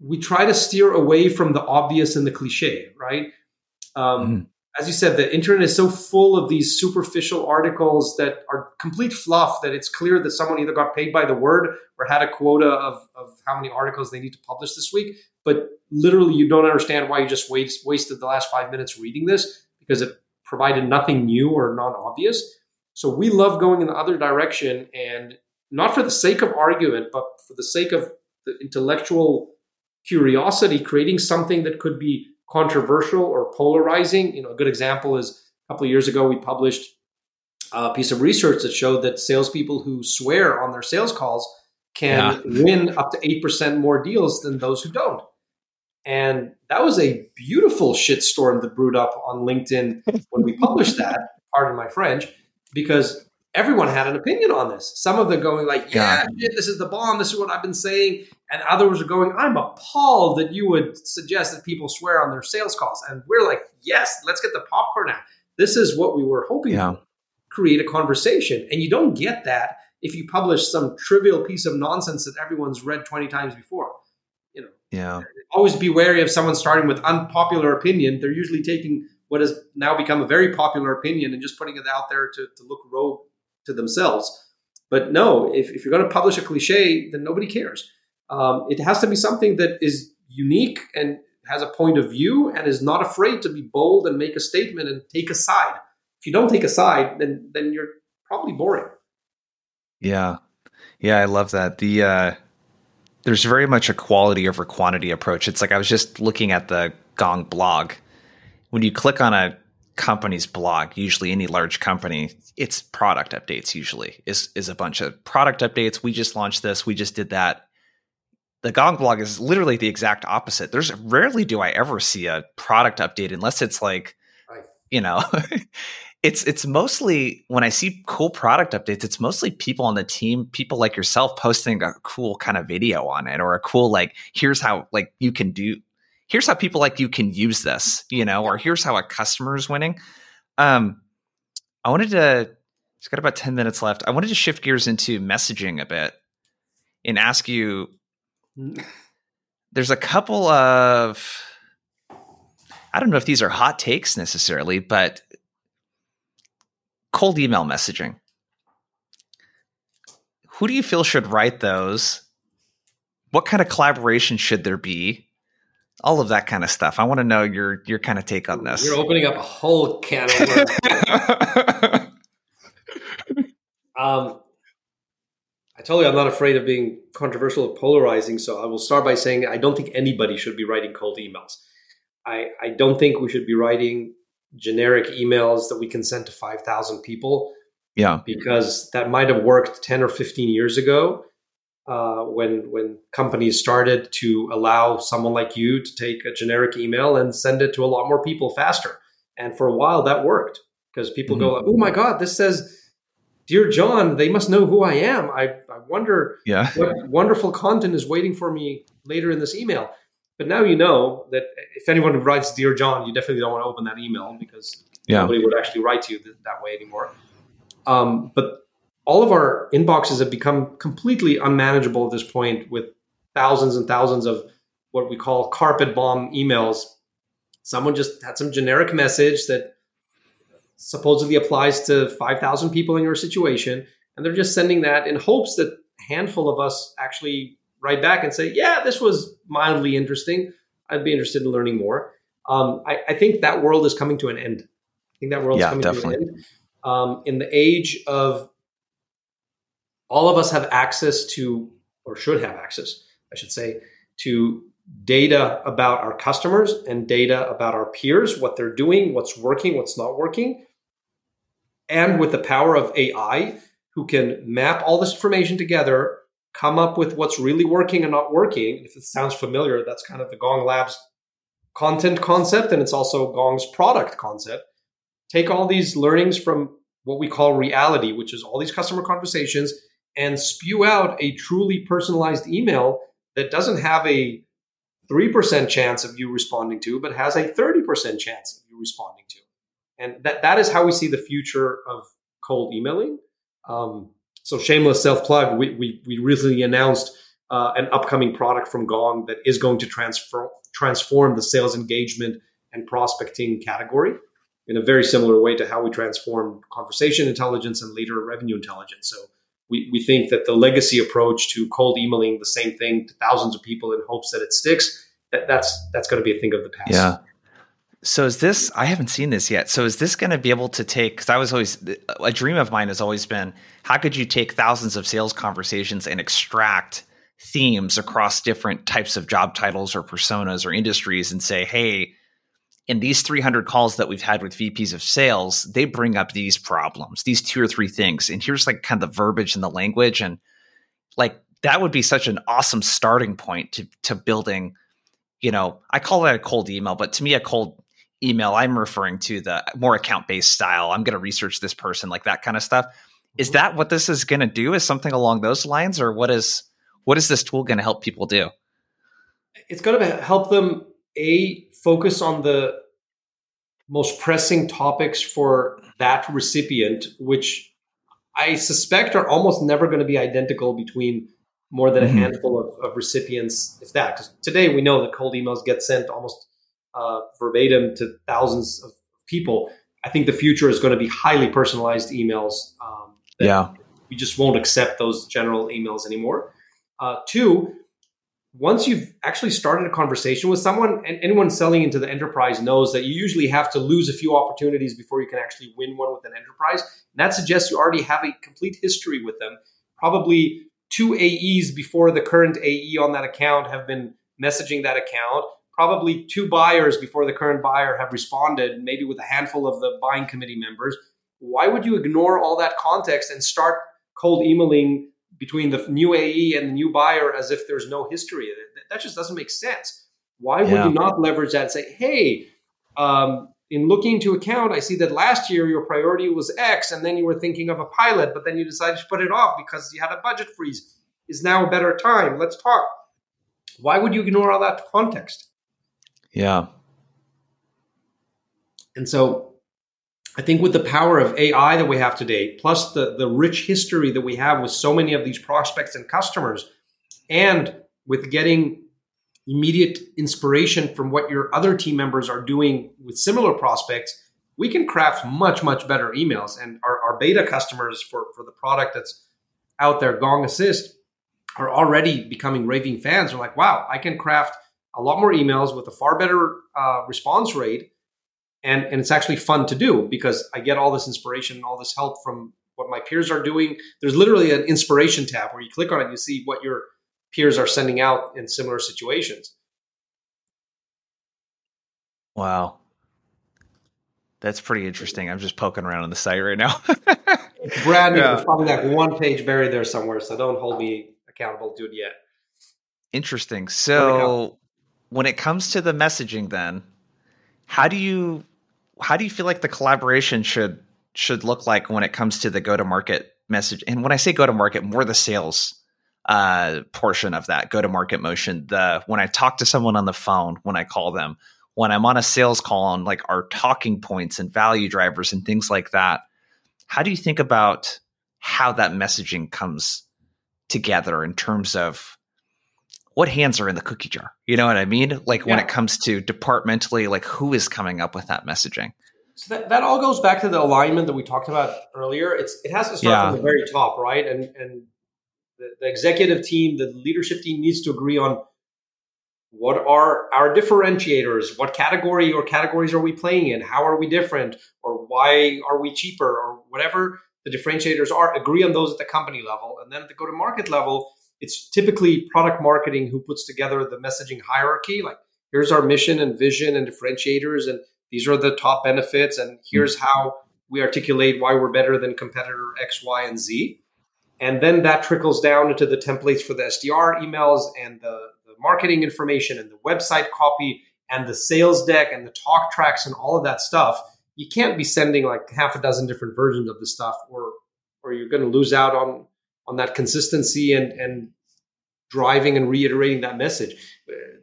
we try to steer away from the obvious and the cliche, right? Um, mm as you said, the internet is so full of these superficial articles that are complete fluff that it's clear that someone either got paid by the word or had a quota of, of how many articles they need to publish this week. But literally, you don't understand why you just waste, wasted the last five minutes reading this because it provided nothing new or non obvious. So we love going in the other direction and not for the sake of argument, but for the sake of the intellectual curiosity, creating something that could be controversial or polarizing. You know, a good example is a couple of years ago we published a piece of research that showed that salespeople who swear on their sales calls can yeah. win up to eight percent more deals than those who don't. And that was a beautiful shitstorm that brewed up on LinkedIn when we published that. Pardon my French, because everyone had an opinion on this. Some of them going like, "Yeah, shit, this is the bomb. This is what I've been saying," and others are going, "I'm appalled that you would suggest that people swear on their sales calls." And we're like, "Yes, let's get the popcorn out. This is what we were hoping yeah. for. Create a conversation, and you don't get that if you publish some trivial piece of nonsense that everyone's read twenty times before. You know, yeah. Always be wary of someone starting with unpopular opinion. They're usually taking what has now become a very popular opinion and just putting it out there to, to look rogue to themselves. But no, if, if you're going to publish a cliche, then nobody cares. Um, it has to be something that is unique and has a point of view and is not afraid to be bold and make a statement and take a side. If you don't take a side, then then you're probably boring. Yeah, yeah, I love that. The uh, there's very much a quality over quantity approach. It's like I was just looking at the Gong blog. When you click on a company's blog, usually any large company, it's product updates usually is is a bunch of product updates. We just launched this, we just did that. The Gong blog is literally the exact opposite. There's rarely do I ever see a product update unless it's like right. you know, it's it's mostly when I see cool product updates, it's mostly people on the team, people like yourself posting a cool kind of video on it or a cool like here's how like you can do here's how people like you can use this, you know, or here's how a customer is winning. Um, I wanted to, it's got about 10 minutes left. I wanted to shift gears into messaging a bit and ask you there's a couple of, I don't know if these are hot takes necessarily, but cold email messaging. Who do you feel should write those? What kind of collaboration should there be? All of that kind of stuff. I want to know your your kind of take on this. You're opening up a whole can of worms. um, I told you I'm not afraid of being controversial or polarizing, so I will start by saying I don't think anybody should be writing cold emails. I, I don't think we should be writing generic emails that we can send to 5,000 people. Yeah. Because that might have worked 10 or 15 years ago uh, when when companies started to allow someone like you to take a generic email and send it to a lot more people faster. And for a while, that worked because people mm-hmm. go, "Oh my God, this says." Dear John, they must know who I am. I, I wonder yeah. what wonderful content is waiting for me later in this email. But now you know that if anyone writes Dear John, you definitely don't want to open that email because yeah. nobody would actually write to you th- that way anymore. Um, but all of our inboxes have become completely unmanageable at this point with thousands and thousands of what we call carpet bomb emails. Someone just had some generic message that supposedly applies to 5,000 people in your situation. And they're just sending that in hopes that a handful of us actually write back and say, yeah, this was mildly interesting. I'd be interested in learning more. Um, I, I, think that world is coming to an end. I think that world yeah, is coming definitely. to an end. Um, in the age of all of us have access to, or should have access, I should say, to data about our customers and data about our peers, what they're doing, what's working, what's not working. And with the power of AI, who can map all this information together, come up with what's really working and not working. If it sounds familiar, that's kind of the Gong Labs content concept, and it's also Gong's product concept. Take all these learnings from what we call reality, which is all these customer conversations, and spew out a truly personalized email that doesn't have a 3% chance of you responding to, but has a 30% chance of you responding to. And that, that is how we see the future of cold emailing. Um, so, shameless self plug, we, we, we recently announced uh, an upcoming product from Gong that is going to transfer, transform the sales engagement and prospecting category in a very similar way to how we transform conversation intelligence and later revenue intelligence. So, we, we think that the legacy approach to cold emailing the same thing to thousands of people in hopes that it sticks that, that's that's going to be a thing of the past. Yeah. So is this i haven't seen this yet. So is this going to be able to take because i was always a dream of mine has always been how could you take thousands of sales conversations and extract themes across different types of job titles or personas or industries and say hey in these 300 calls that we've had with VPs of sales, they bring up these problems, these two or three things. And here's like kind of the verbiage and the language. And like that would be such an awesome starting point to, to building, you know, I call that a cold email, but to me, a cold email, I'm referring to the more account based style. I'm going to research this person, like that kind of stuff. Is mm-hmm. that what this is going to do? Is something along those lines, or what is what is this tool going to help people do? It's going to help them a focus on the most pressing topics for that recipient, which I suspect are almost never going to be identical between more than a mm-hmm. handful of, of, recipients, if that. Because today we know that cold emails get sent almost uh, verbatim to thousands of people. I think the future is going to be highly personalized emails. Um, yeah. We just won't accept those general emails anymore. Uh, two, once you've actually started a conversation with someone, and anyone selling into the enterprise knows that you usually have to lose a few opportunities before you can actually win one with an enterprise. And that suggests you already have a complete history with them. Probably two AEs before the current AE on that account have been messaging that account. Probably two buyers before the current buyer have responded, maybe with a handful of the buying committee members. Why would you ignore all that context and start cold emailing between the new AE and the new buyer as if there's no history. That just doesn't make sense. Why would yeah. you not leverage that and say, hey, um, in looking into account, I see that last year your priority was X, and then you were thinking of a pilot, but then you decided to put it off because you had a budget freeze. Is now a better time? Let's talk. Why would you ignore all that context? Yeah. And so I think with the power of AI that we have today, plus the, the rich history that we have with so many of these prospects and customers, and with getting immediate inspiration from what your other team members are doing with similar prospects, we can craft much, much better emails. And our, our beta customers for, for the product that's out there, Gong Assist, are already becoming raving fans. They're like, wow, I can craft a lot more emails with a far better uh, response rate and and it's actually fun to do because I get all this inspiration and all this help from what my peers are doing. There's literally an inspiration tab where you click on it, and you see what your peers are sending out in similar situations. Wow. That's pretty interesting. I'm just poking around on the site right now. it's brand new. Yeah. There's probably like one page buried there somewhere, so don't hold me accountable to it yet. Interesting. So when it comes to the messaging then, how do you how do you feel like the collaboration should should look like when it comes to the go to market message. And when I say go to market, more the sales uh, portion of that go to market motion. The when I talk to someone on the phone, when I call them, when I'm on a sales call on like our talking points and value drivers and things like that. How do you think about how that messaging comes together in terms of what hands are in the cookie jar? You know what I mean? Like yeah. when it comes to departmentally, like who is coming up with that messaging? So that, that all goes back to the alignment that we talked about earlier. It's it has to start yeah. from the very top, right? And and the, the executive team, the leadership team needs to agree on what are our differentiators what category or categories are we playing in how are we different or why are we cheaper or whatever the differentiators are agree on those at the company level and then at the go to market level it's typically product marketing who puts together the messaging hierarchy like here's our mission and vision and differentiators and these are the top benefits and here's mm-hmm. how we articulate why we're better than competitor x y and z and then that trickles down into the templates for the sdr emails and the, the marketing information and the website copy and the sales deck and the talk tracks and all of that stuff you can't be sending like half a dozen different versions of the stuff or or you're going to lose out on on that consistency and and driving and reiterating that message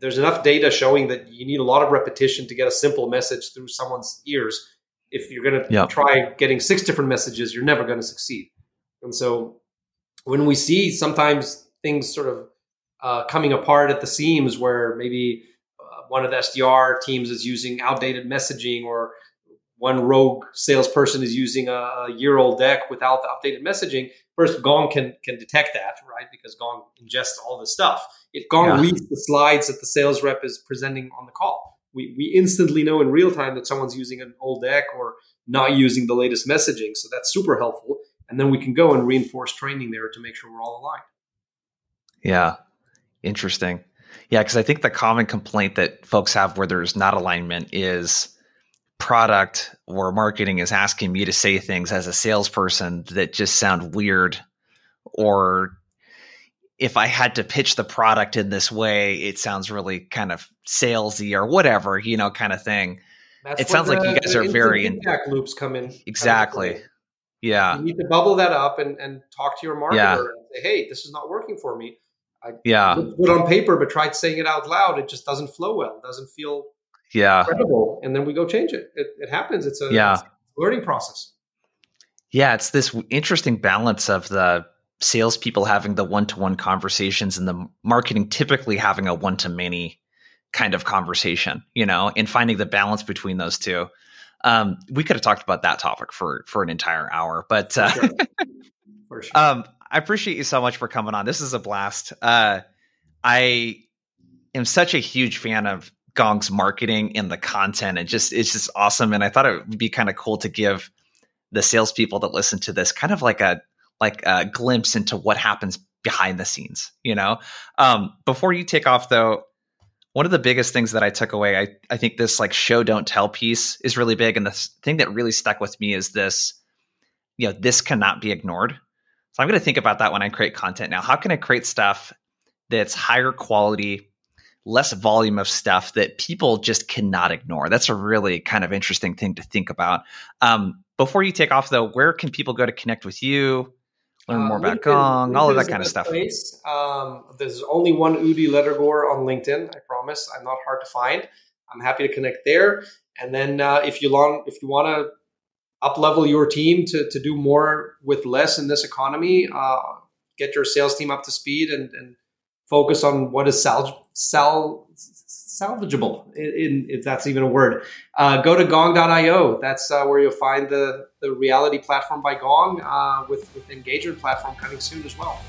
there's enough data showing that you need a lot of repetition to get a simple message through someone's ears if you're going to yep. try getting six different messages you're never going to succeed and so when we see sometimes things sort of uh, coming apart at the seams where maybe uh, one of the SDR teams is using outdated messaging or one rogue salesperson is using a, a year old deck without the updated messaging. First, Gong can can detect that, right? Because Gong ingests all this stuff. If Gong yeah. reads the slides that the sales rep is presenting on the call, we, we instantly know in real time that someone's using an old deck or not using the latest messaging. So that's super helpful. And then we can go and reinforce training there to make sure we're all aligned. Yeah, Interesting. Yeah, because I think the common complaint that folks have where there's not alignment is product or marketing is asking me to say things as a salesperson that just sound weird or if I had to pitch the product in this way, it sounds really kind of salesy or whatever, you know, kind of thing. That's it sounds the, like you guys are very feedback in, loops come in. Exactly. yeah. You need to bubble that up and, and talk to your marketer yeah. and say, hey, this is not working for me. I yeah. put on paper, but tried saying it out loud. It just doesn't flow well. It doesn't feel yeah credible. And then we go change it. It, it happens. It's a, yeah. It's a learning process. Yeah, it's this interesting balance of the salespeople having the one-to-one conversations and the marketing typically having a one-to-many kind of conversation, you know, and finding the balance between those two. Um, we could have talked about that topic for for an entire hour, but uh, sure. sure. um, I appreciate you so much for coming on. This is a blast. Uh, I am such a huge fan of Gong's marketing and the content, and just it's just awesome. And I thought it would be kind of cool to give the salespeople that listen to this kind of like a like a glimpse into what happens behind the scenes. You know, um, before you take off though, one of the biggest things that I took away, I I think this like show don't tell piece is really big, and the thing that really stuck with me is this. You know, this cannot be ignored so I'm going to think about that when I create content now. How can I create stuff that's higher quality, less volume of stuff that people just cannot ignore? That's a really kind of interesting thing to think about. Um, before you take off, though, where can people go to connect with you? Learn more uh, about LinkedIn, Gong, all of that kind of stuff. Place. Um, there's only one Udi Ledergor on LinkedIn. I promise. I'm not hard to find. I'm happy to connect there. And then uh, if you long, if you want to up level your team to, to do more with less in this economy. Uh, get your sales team up to speed and, and focus on what is sal- sal- salvageable, in, if that's even a word. Uh, go to gong.io. That's uh, where you'll find the, the reality platform by Gong uh, with, with engagement platform coming soon as well.